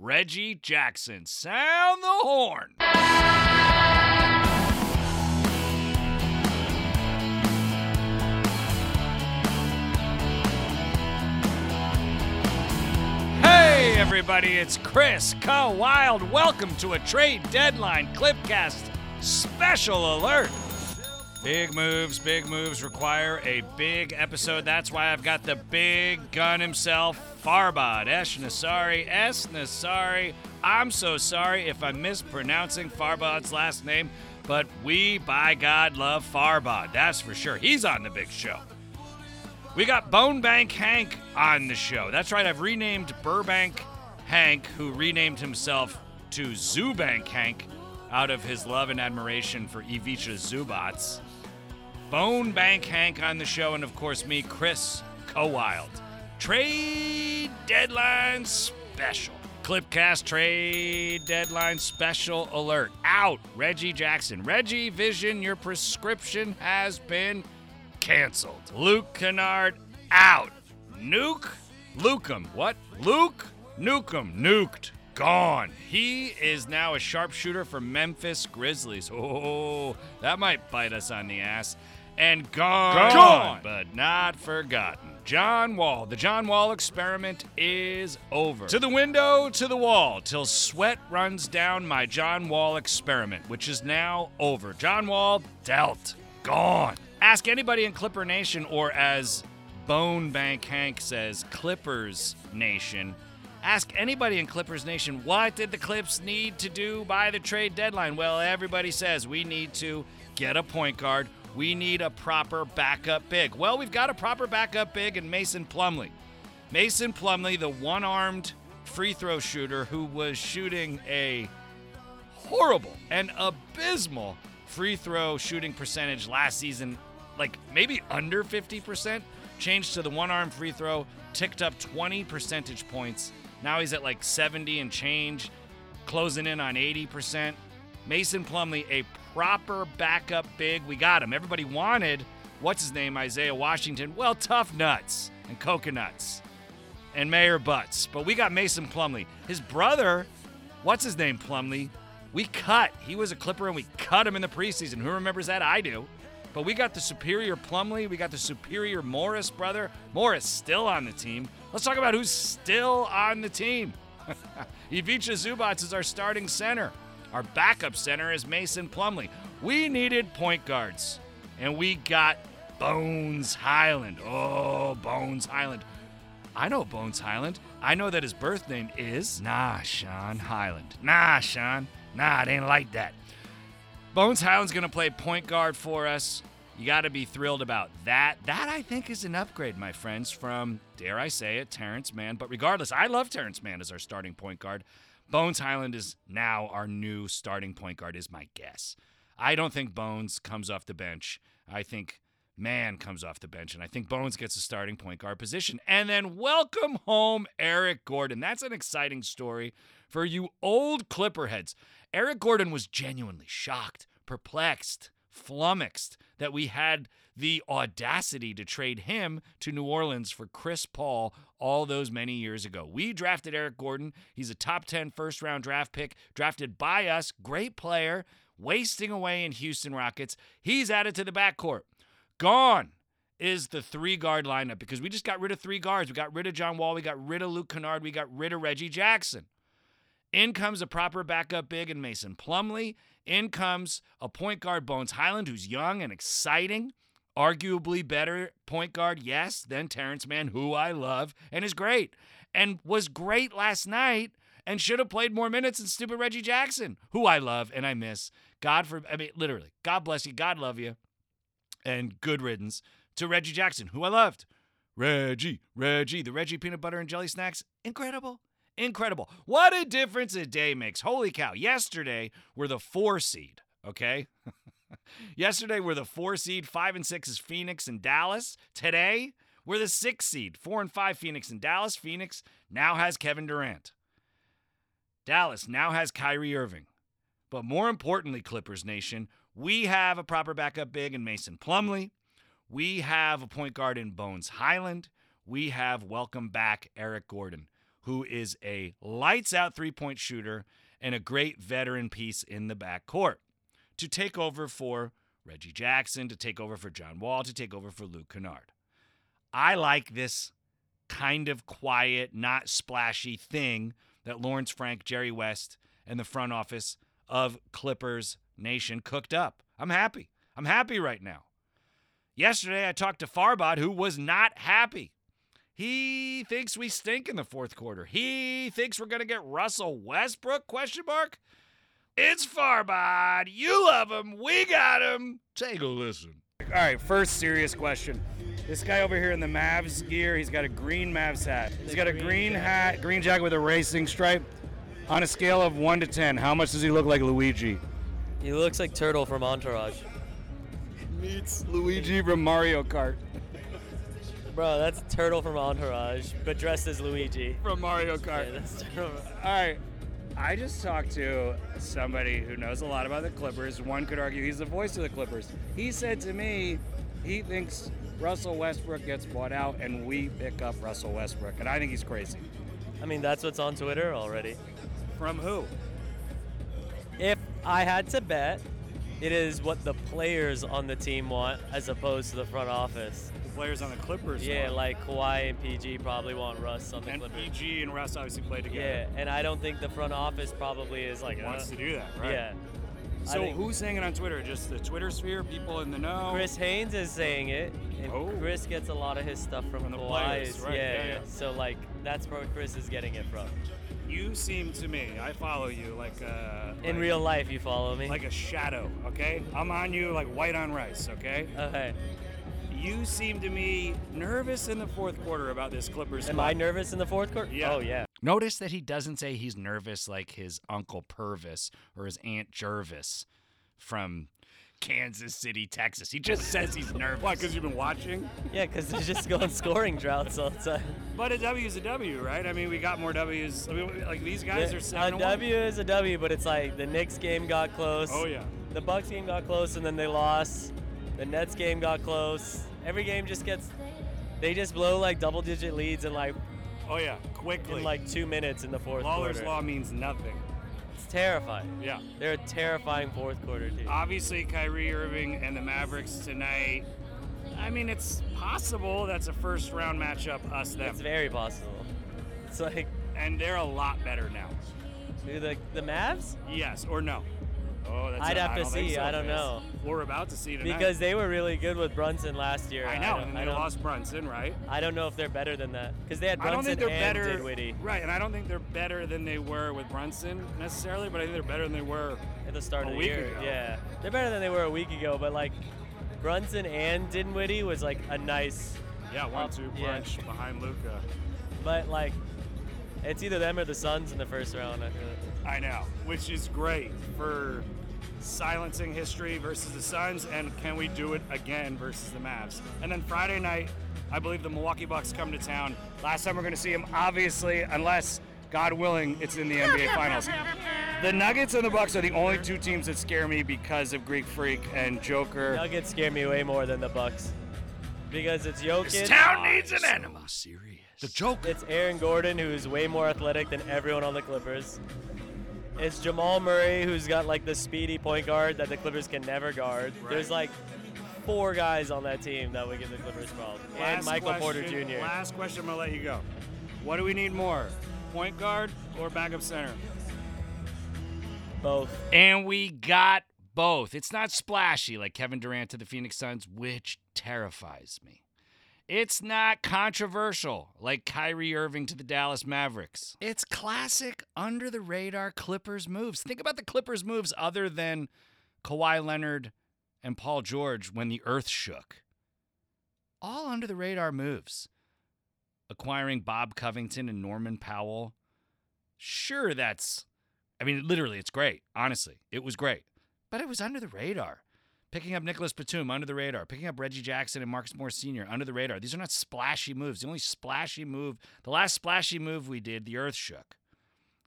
Reggie Jackson. Sound the horn. Hey, everybody, it's Chris Wild. Welcome to a trade deadline Clipcast special alert. Big moves, big moves require a big episode. That's why I've got the big gun himself, Farbod Esh Nasari. S. Nasari. I'm so sorry if I'm mispronouncing Farbod's last name, but we, by God, love Farbod. That's for sure. He's on the big show. We got Bone Bank Hank on the show. That's right, I've renamed Burbank Hank, who renamed himself to Zoobank Hank out of his love and admiration for Ivica Zubac. Bone Bank Hank on the show, and of course, me, Chris Cowild. Trade Deadline Special. Clipcast Trade Deadline Special Alert. Out. Reggie Jackson. Reggie Vision, your prescription has been canceled. Luke Kennard out. Nuke Lukem. What? Luke Nukem. Nuked. Gone. He is now a sharpshooter for Memphis Grizzlies. Oh, that might bite us on the ass. And gone. Gone. But not forgotten. John Wall. The John Wall experiment is over. To the window, to the wall, till sweat runs down my John Wall experiment, which is now over. John Wall dealt. Gone. Ask anybody in Clipper Nation, or as Bone Bank Hank says, Clippers Nation. Ask anybody in Clippers Nation, what did the Clips need to do by the trade deadline? Well, everybody says we need to get a point guard. We need a proper backup big. Well, we've got a proper backup big in Mason Plumlee. Mason Plumlee, the one armed free throw shooter who was shooting a horrible and abysmal free throw shooting percentage last season, like maybe under 50%, changed to the one arm free throw, ticked up 20 percentage points. Now he's at like 70 and change, closing in on 80%. Mason Plumlee, a proper backup big. We got him. Everybody wanted, what's his name, Isaiah Washington? Well, tough nuts and coconuts and Mayor Butts. But we got Mason Plumlee. His brother, what's his name, Plumlee? We cut. He was a Clipper and we cut him in the preseason. Who remembers that? I do. But we got the superior Plumlee. We got the superior Morris brother. Morris still on the team. Let's talk about who's still on the team. Ivica Zubac is our starting center. Our backup center is Mason Plumlee. We needed point guards, and we got Bones Hyland. Oh, Bones Hyland. I know Bones Hyland. I know that his birth name is Nah'Shon Hyland. Nah, Sean. Nah, it ain't like that. Bones Hyland's gonna play point guard for us. You got to be thrilled about that. That I think is an upgrade, my friends, from dare I say it, Terance Mann. But regardless, I love Terance Mann as our starting point guard. Bones Hyland is now our new starting point guard, is my guess. I don't think Bones comes off the bench. I think Mann comes off the bench, and I think Bones gets a starting point guard position. And then welcome home Eric Gordon. That's an exciting story for you old Clipperheads. Eric Gordon was genuinely shocked, perplexed, flummoxed that we had the audacity to trade him to New Orleans for Chris Paul all those many years ago. We drafted Eric Gordon. He's a top 10 first round draft pick, drafted by us. Great player, wasting away in Houston Rockets. He's added to the backcourt. Gone is the three guard lineup because we just got rid of three guards. We got rid of John Wall. We got rid of Luke Kennard. We got rid of Reggie Jackson. In comes a proper backup big in Mason Plumlee. In comes a point guard, Bones Hyland, who's young and exciting. Arguably better point guard, yes, than Terance Mann, who I love and is great. And was great last night and should have played more minutes than stupid Reggie Jackson, who I love and I miss. God for, I mean, literally, God bless you. God love you. And good riddance to Reggie Jackson, who I loved. Reggie, Reggie, the Reggie peanut butter and jelly snacks, incredible. Incredible. What a difference a day makes. Holy cow. Yesterday, we're the four seed, okay? Yesterday, we're the four seed. Five and six is Phoenix and Dallas. Today, we're the six seed. Four and five, Phoenix and Dallas. Phoenix now has Kevin Durant. Dallas now has Kyrie Irving. But more importantly, Clippers Nation, we have a proper backup big in Mason Plumlee. We have a point guard in Bones Hyland. We have welcome back Eric Gordon, who is a lights out three point shooter and a great veteran piece in the backcourt to take over for Reggie Jackson, to take over for John Wall, to take over for Luke Kennard. I like this kind of quiet, not splashy thing that Lawrence Frank, Jerry West, and the front office of Clippers Nation cooked up. I'm happy. I'm happy right now. Yesterday, I talked to Farbod, who was not happy. He thinks we stink in the fourth quarter. He thinks we're going to get Russell Westbrook? Question mark. It's Farbod. You love him. We got him. Take a listen. All right, first serious question. This guy over here in the Mavs gear, he's got a green Mavs hat. He's got a green hat, green jacket with a racing stripe. On a scale of 1 to 10, how much does he look like Luigi? He looks like Turtle from Entourage. Meets Luigi from Mario Kart. Bro, that's Turtle from Entourage, but dressed as Luigi. From Mario Yeah, Kart. that's Turtle. All right. I just talked to somebody who knows a lot about the Clippers. One could argue he's the voice of the Clippers. He said to me he thinks Russell Westbrook gets bought out and we pick up Russell Westbrook. And I think he's crazy. I mean, that's what's on Twitter already. From who? If I had to bet, it is what the players on the team want as opposed to the front office. Players on the Clippers. Yeah, like Kawhi and PG probably want Russ on the and Clippers. PG and Russ obviously play together. Yeah, and I don't think the front office probably is like wants uh, to do that, right? Yeah. So think who's saying it on Twitter? Just the Twitter sphere, people in the know. Chris Haynes is saying it, and Oh. Chris gets a lot of his stuff from, From the players, right, Yeah, yeah, yeah. So like that's where Chris is getting it from. You seem to me, I follow you like a In like- real life, you follow me. like a shadow. Okay, I'm on you like white on rice. Okay. okay. You seem to me nervous in the fourth quarter about this Clippers. Am squad. I nervous in the fourth quarter? Yeah. Oh yeah. Notice that he doesn't say he's nervous like his Uncle Purvis or his Aunt Jervis from Kansas City, Texas. He just says he's nervous. Why? Because you've been watching. Yeah, because they're just going scoring droughts all the time. But a W is a W, right? I mean, we got more Ws. I mean, like these guys are a seven. to one. W is a W, but it's like the Knicks game got close. Oh yeah. The Bucks game got close and then they lost. The Nets game got close. Every game just gets. They just blow like double-digit leads in like Oh yeah. Quickly. in like two minutes in the fourth Lawler's quarter. law means nothing. It's terrifying. Yeah. They're a terrifying fourth quarter team. Obviously, Kyrie Irving and the Mavericks tonight. I mean, it's possible that's a first round matchup, us them, It's very possible. It's like and they're a lot better now. who, the the Mavs Yes or no? Oh, that's I'd a- have I to don't think see. so, I don't Fizz. know. We're about to see tonight. because they were really good with Brunson last year. I know, don't, and they I lost Brunson, right? I don't know if they're better than that because they had I don't Brunson think they're and better, Dinwiddie right? And I don't think they're better than they were with Brunson necessarily, but I think they're better than they were. at the start of the year. ago. Yeah, they're better than they were a week ago. But like Brunson and Dinwiddie was like a nice, Yeah, one-two yeah. punch behind Luka. but like it's either them or the Suns in the first round. I. I know, which is great for silencing history versus the Suns, and can we do it again versus the Mavs? And then Friday night, I believe the Milwaukee Bucks come to town. Last time we're going to see them, obviously, unless God willing, it's in the NBA Finals. The Nuggets and the Bucks are the only two teams that scare me because of Greek Freak and Joker. Nuggets scare me way more than the Bucks because it's Jokic. This town needs an enema. serious. The joke. It's Aaron Gordon, who's way more athletic than everyone on the Clippers. It's Jamal Murray, who's got like the speedy point guard that the Clippers can never guard. There's like four guys on that team that would give the Clippers problems. and Last Michael Porter Jr. Last question, I'm going to let you go. What do we need more? Point guard or backup center? Both. And we got both. It's not splashy like Kevin Durant to the Phoenix Suns, which terrifies me. It's not controversial like Kyrie Irving to the Dallas Mavericks. It's classic under the radar Clippers moves. Think about the Clippers moves other than Kawhi Leonard and Paul George when the earth shook. All under the radar moves. Acquiring Bob Covington and Norman Powell. Sure, that's, I mean, literally, it's great. Honestly, it was great. But it was under the radar. Picking up Nicolas Batum under the radar. Picking up Reggie Jackson and Marcus Morris Sr. under the radar. These are not splashy moves. The only splashy move, the last splashy move we did, the earth shook.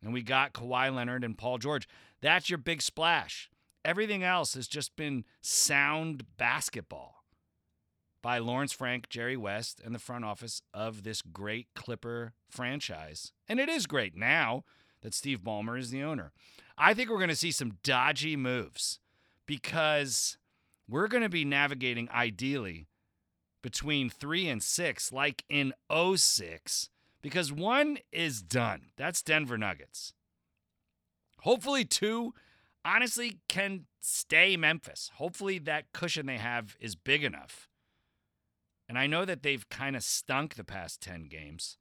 And we got Kawhi Leonard and Paul George. That's your big splash. Everything else has just been sound basketball by Lawrence Frank, Jerry West, and the front office of this great Clipper franchise. And it is great now that Steve Ballmer is the owner. I think we're going to see some dodgy moves because we're going to be navigating ideally between three and six, like in 06, because one is done. That's Denver Nuggets. Hopefully, two honestly can stay Memphis. Hopefully, that cushion they have is big enough. And I know that they've kind of stunk the past 10 games.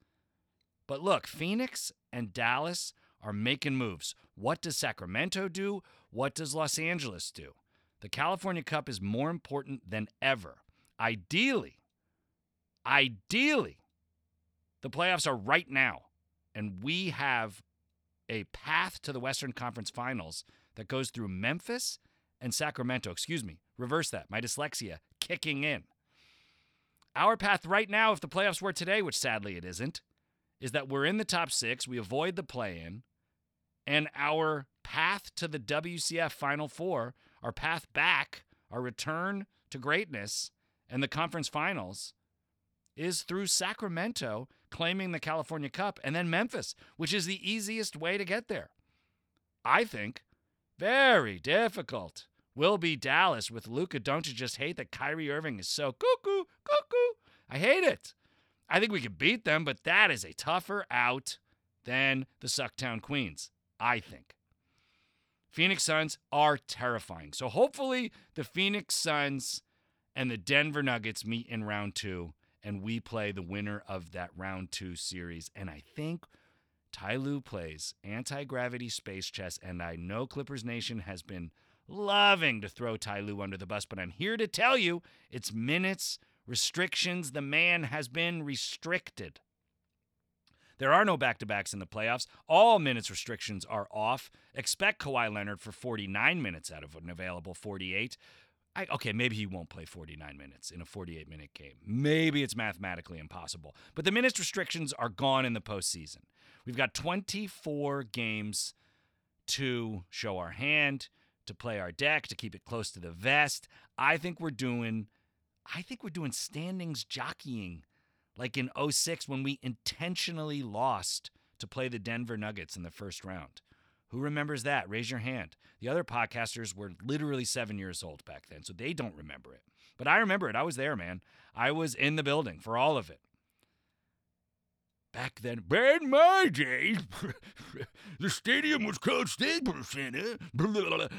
But look, Phoenix and Dallas are making moves. What does Sacramento do? What does Los Angeles do? The California Cup is more important than ever. Ideally, ideally, the playoffs are right now, and we have a path to the Western Conference Finals that goes through Memphis and Sacramento. Excuse me, reverse that. My dyslexia kicking in. Our path right now, if the playoffs were today, which sadly it isn't, is that we're in the top six, we avoid the play in, and our path to the WCF Final Four, our path back, our return to greatness, and the conference finals is through Sacramento claiming the California Cup and then Memphis, which is the easiest way to get there. I think very difficult will be Dallas with Luka. Don't you just hate that Kyrie Irving is so cuckoo, cuckoo? I hate it. I think we could beat them, but that is a tougher out than the Sucktown Queens, I think. Phoenix Suns are terrifying. So hopefully the Phoenix Suns and the Denver Nuggets meet in round two, and we play the winner of that round two series. And I think Ty plays anti gravity space chess, and I know Clippers Nation has been loving to throw Ty under the bus, but I'm here to tell you it's minutes, restrictions. The man has been restricted. There are no back to backs in the playoffs. All minutes restrictions are off. Expect Kawhi Leonard for 49 minutes out of an available 48. I, okay, maybe he won't play 49 minutes in a 48 minute game. Maybe it's mathematically impossible. But the minutes restrictions are gone in the postseason. We've got 24 games to show our hand, to play our deck, to keep it close to the vest. I think we're doing I think we're doing standings jockeying like in 06 when we intentionally lost to play the Denver Nuggets in the first round. Who remembers that? Raise your hand. The other podcasters were literally seven years old back then, so they don't remember it. But I remember it. I was there, man. I was in the building for all of it. Back then, back in my day, the stadium was called Staples Center,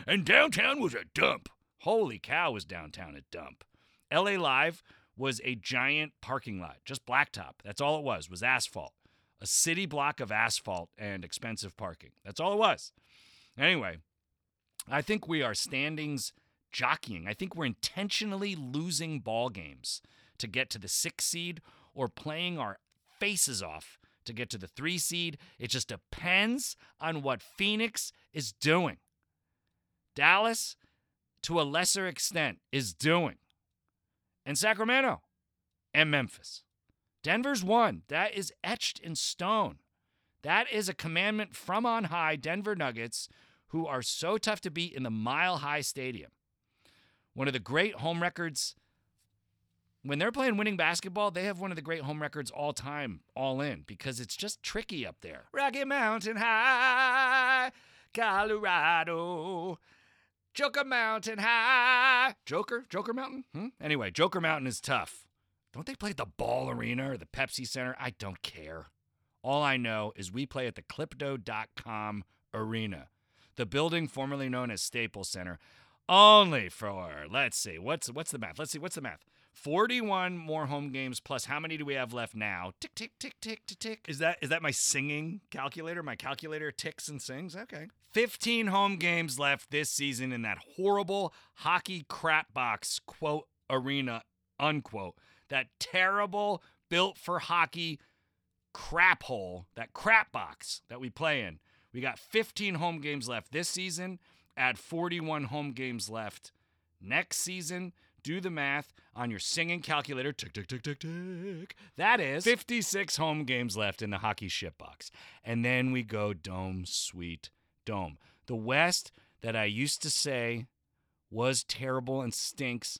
and downtown was a dump. Holy cow, was downtown a dump. LA Live was a giant parking lot, just blacktop. That's all it was, was asphalt. A city block of asphalt and expensive parking. That's all it was. Anyway, I think we are standings jockeying. I think we're intentionally losing ball games to get to the six seed or playing our faces off to get to the three seed. It just depends on what Phoenix is doing. Dallas, to a lesser extent, is doing. And Sacramento and Memphis. Denver's won. That is etched in stone. That is a commandment from on high, Denver Nuggets, who are so tough to beat in the Mile High Stadium. One of the great home records. When they're playing winning basketball, they have one of the great home records all time, all in, because it's just tricky up there. Rocky Mountain High, Colorado. Joker Mountain High. Joker? Joker Mountain? Hmm? Anyway, Joker Mountain is tough. Don't they play at the Ball Arena or the Pepsi Center? I don't care. All I know is we play at the Clipdo.com Arena, the building formerly known as Staples Center, only for let's see, what's what's the math? Let's see, what's the math? 41 more home games plus how many do we have left now? Tick tick tick tick tick tick. Is that is that my singing calculator? My calculator ticks and sings. Okay. 15 home games left this season in that horrible hockey crap box quote arena unquote. That terrible built for hockey crap hole, that crap box that we play in. We got 15 home games left this season, add 41 home games left next season. Do the math on your singing calculator. Tick, tick, tick, tick, tick. That is 56 home games left in the hockey shitbox. And then we go dome, sweet dome. The West that I used to say was terrible and stinks,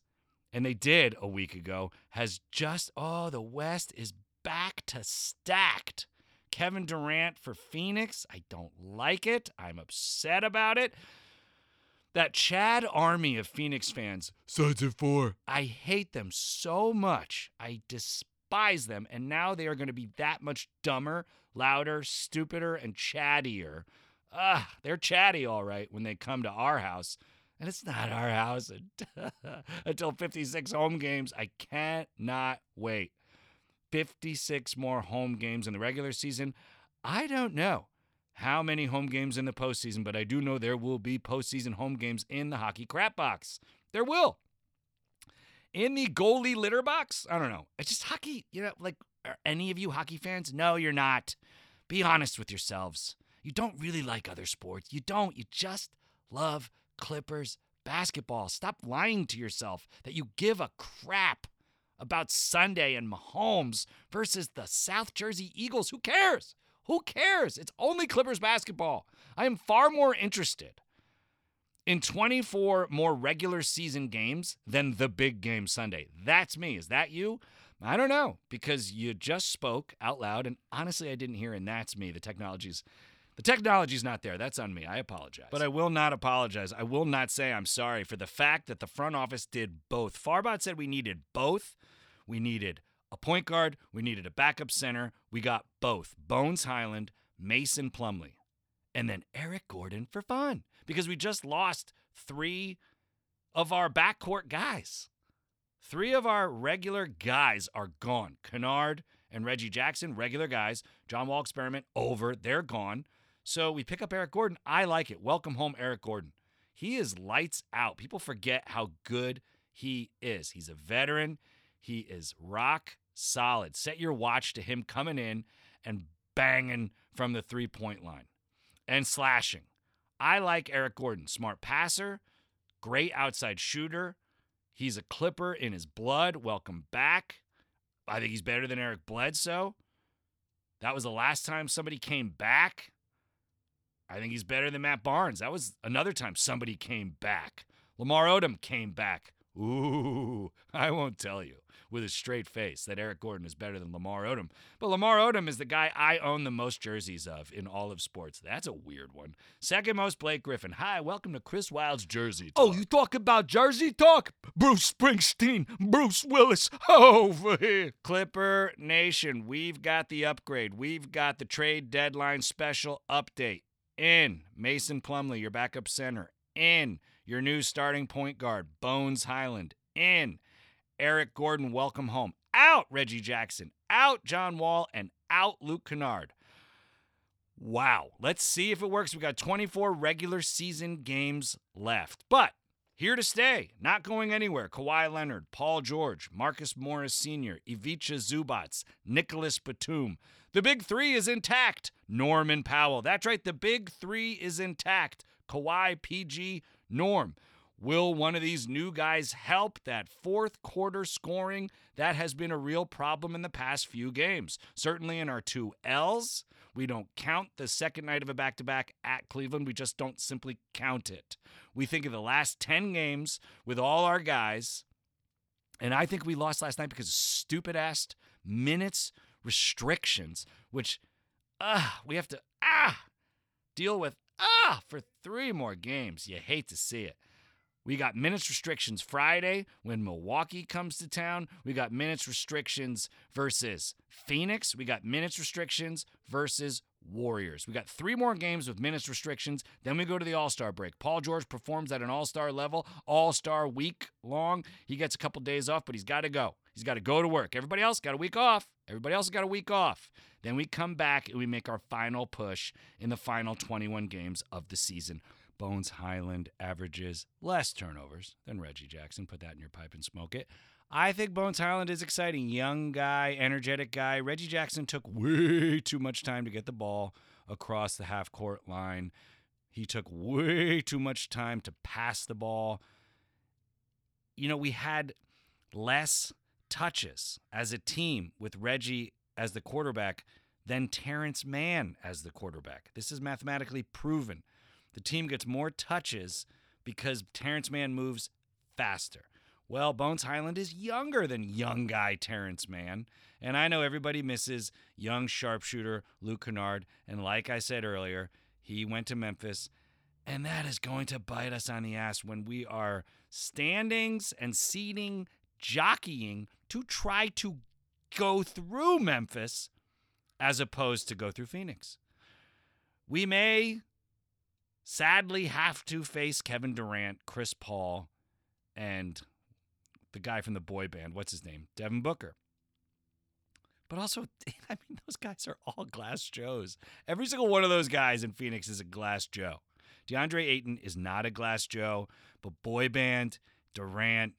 and they did a week ago, has just, oh, the West is back to stacked. Kevin Durant for Phoenix. I don't like it. I'm upset about it. That Chad army of Phoenix fans, Suns at four. I hate them so much. I despise them. And now they are going to be that much dumber, louder, stupider, and chattier. Ah, they're chatty all right when they come to our house. And it's not our house until 56 home games. I cannot wait. 56 more home games in the regular season. I don't know how many home games in the postseason, but I do know there will be postseason home games in the hockey crap box. There will. In the goalie litter box, I don't know. It's just hockey. You know, like, are any of you hockey fans? No, you're not. Be honest with yourselves. You don't really like other sports. You don't. You just love Clippers basketball. Stop lying to yourself that you give a crap about Sunday and Mahomes versus the South Jersey Eagles. Who cares? Who cares? It's only Clippers basketball. I am far more interested in 24 more regular season games than the big game Sunday. That's me. Is that you? I don't know because you just spoke out loud and honestly I didn't hear and that's me. The technology's the technology's not there. That's on me. I apologize. But I will not apologize. I will not say I'm sorry for the fact that the front office did both. Farbod said we needed both. We needed a point guard, we needed a backup center. We got both. Bones Hyland, Mason Plumlee, and then Eric Gordon for fun because we just lost 3 of our backcourt guys. Three of our regular guys are gone. Kennard and Reggie Jackson, regular guys. John Wall experiment over. They're gone. So we pick up Eric Gordon. I like it. Welcome home, Eric Gordon. He is lights out. People forget how good he is. He's a veteran. He is rock solid. Set your watch to him coming in and banging from the three point line and slashing. I like Eric Gordon. Smart passer, great outside shooter. He's a clipper in his blood. Welcome back. I think he's better than Eric Bledsoe. That was the last time somebody came back. I think he's better than Matt Barnes. That was another time somebody came back. Lamar Odom came back. Ooh, I won't tell you with a straight face that Eric Gordon is better than Lamar Odom. But Lamar Odom is the guy I own the most jerseys of in all of sports. That's a weird one. Second most, Blake Griffin. Hi, welcome to Chris Wild's Jersey oh, Talk. Oh, you talk about Jersey Talk? Bruce Springsteen, Bruce Willis, over here. Clipper Nation, we've got the upgrade. We've got the trade deadline special update. In Mason Plumlee, your backup center. In your new starting point guard, Bones Hyland. In Eric Gordon, welcome home. Out Reggie Jackson. Out John Wall. And out Luke Kennard. Wow. Let's see if it works. We got 24 regular season games left. But here to stay, not going anywhere. Kawhi Leonard, Paul George, Marcus Morris Sr., Ivica Zubac, Nicolas Batum. The big three is intact. Norman Powell. That's right. The big three is intact. Kawhi, PG, Norm. Will one of these new guys help that fourth quarter scoring? That has been a real problem in the past few games. Certainly in our two L's, we don't count the second night of a back to back at Cleveland. We just don't simply count it. We think of the last 10 games with all our guys, and I think we lost last night because of stupid ass minutes restrictions, which ah, we have to ah deal with ah for three more games. You hate to see it. We got minutes restrictions Friday when Milwaukee comes to town. We got minutes restrictions versus Phoenix. We got minutes restrictions versus Warriors. We got three more games with minutes restrictions. Then we go to the All Star break. Paul George performs at an All Star level, All Star week long. He gets a couple days off, but he's got to go. He's got to go to work. Everybody else got a week off. Everybody else got a week off. Then we come back and we make our final push in the final 21 games of the season. Bones Hyland averages less turnovers than Reggie Jackson. Put that in your pipe and smoke it. I think Bones Hyland is exciting. Young guy, energetic guy. Reggie Jackson took way too much time to get the ball across the half court line. He took way too much time to pass the ball. You know, we had less touches as a team with Reggie as the quarterback than Terance Mann as the quarterback. This is mathematically proven. The team gets more touches because Terance Mann moves faster. Well, Bones Hyland is younger than young guy Terance Mann. And I know everybody misses young sharpshooter Luke Kennard. And like I said earlier, he went to Memphis. And that is going to bite us on the ass when we are standings and seating, jockeying to try to go through Memphis as opposed to go through Phoenix. We may sadly have to face Kevin Durant, Chris Paul, and the guy from the boy band. What's his name? Devin Booker. But also, I mean, those guys are all glass Joes. Every single one of those guys in Phoenix is a glass Joe. DeAndre Ayton is not a glass Joe, but boy band, Durant,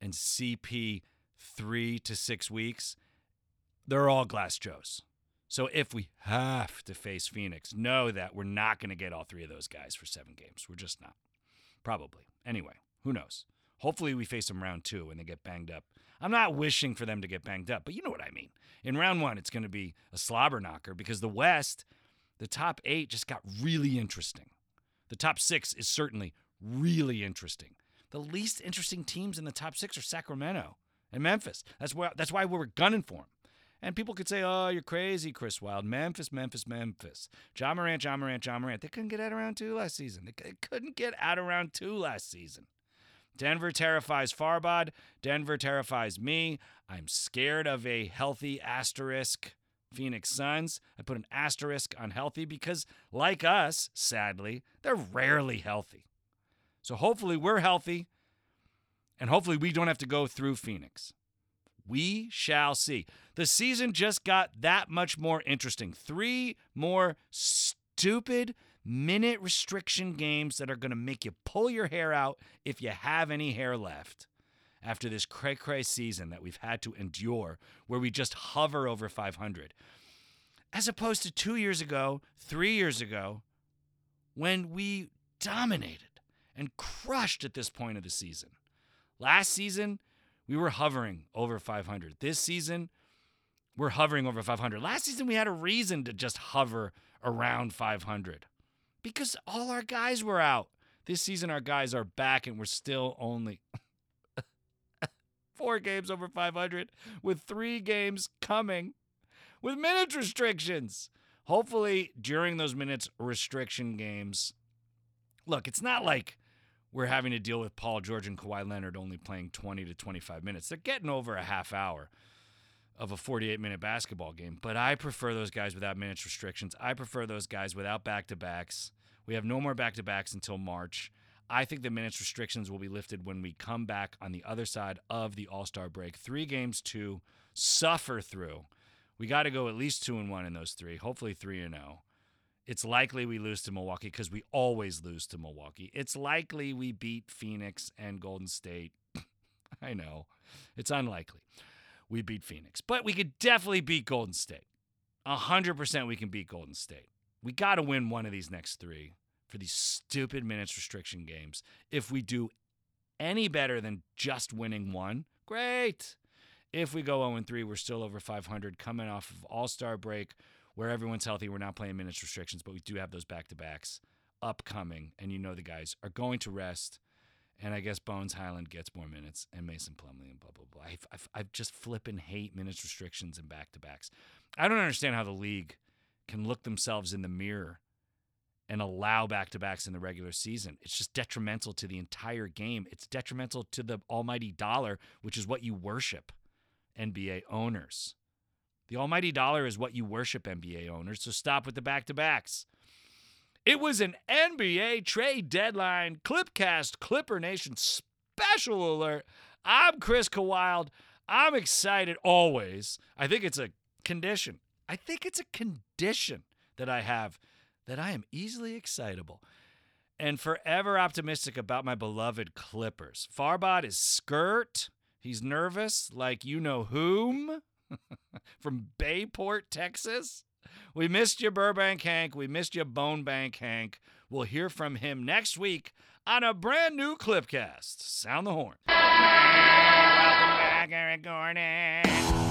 and CP three to six weeks, they're all glass Joes. So if we have to face Phoenix, know that we're not going to get all three of those guys for seven games. We're just not. Probably. Anyway, who knows? Hopefully we face them round two and they get banged up. I'm not wishing for them to get banged up, but you know what I mean. In round one, it's going to be a slobber knocker because the West, the top eight just got really interesting. The top six is certainly really interesting. The least interesting teams in the top six are Sacramento and Memphis. That's why that's why we were gunning for them. And people could say, "Oh, you're crazy, Chris Wild. Memphis, Memphis, Memphis. Ja Morant, Ja Morant, Ja Morant. They couldn't get out of round two last season. They couldn't get out of round two last season. Denver terrifies Farbod. Denver terrifies me. I'm scared of a healthy asterisk Phoenix Suns. I put an asterisk on healthy because, like us, sadly, they're rarely healthy. So hopefully we're healthy, and hopefully we don't have to go through Phoenix. We shall see. The season just got that much more interesting. Three more stupid minute restriction games that are going to make you pull your hair out if you have any hair left after this cray cray season that we've had to endure where we just hover over 500. As opposed to two years ago, three years ago, when we dominated and crushed at this point of the season. Last season, we were hovering over 500. This season, we're hovering over 500. Last season, we had a reason to just hover around 500 because all our guys were out. This season, our guys are back, and we're still only four games over 500 with three games coming with minute restrictions. Hopefully, during those minutes restriction games, look, it's not like we're having to deal with Paul George and Kawhi Leonard only playing 20 to 25 minutes. They're getting over a half hour of a 48 minute basketball game. But I prefer those guys without minutes restrictions. I prefer those guys without back to backs. We have no more back to backs until March. I think the minutes restrictions will be lifted when we come back on the other side of the All Star break. Three games to suffer through. We got to go at least two and one in those three, hopefully three and zero. It's likely we lose to Milwaukee because we always lose to Milwaukee. It's likely we beat Phoenix and Golden State. I know. It's unlikely we beat Phoenix, but we could definitely beat Golden State. 100% we can beat Golden State. We got to win one of these next three for these stupid minutes restriction games. If we do any better than just winning one, great. If we go 0 3, we're still over 500 coming off of All Star break where everyone's healthy. We're not playing minutes restrictions, but we do have those back to backs upcoming. And you know the guys are going to rest. And I guess Bones Hyland gets more minutes and Mason Plumlee, and blah, blah, blah. I, I, I just flipping hate minutes restrictions and back to backs. I don't understand how the league can look themselves in the mirror and allow back to backs in the regular season. It's just detrimental to the entire game. It's detrimental to the almighty dollar, which is what you worship, NBA owners. The almighty dollar is what you worship, NBA owners, so stop with the back to backs. It was an NBA trade deadline Clipcast Clipper Nation special alert. I'm Chris Kawiled. I'm excited always. I think it's a condition. I think it's a condition that I have that I am easily excitable and forever optimistic about my beloved Clippers. Farbod is skirt. He's nervous, like you know whom, from Bayport, Texas. We missed you, Burbank Hank. We missed you, Bone Bank Hank. We'll hear from him next week on a brand new Clipcast. Sound the horn. Welcome back, Eric Gordon.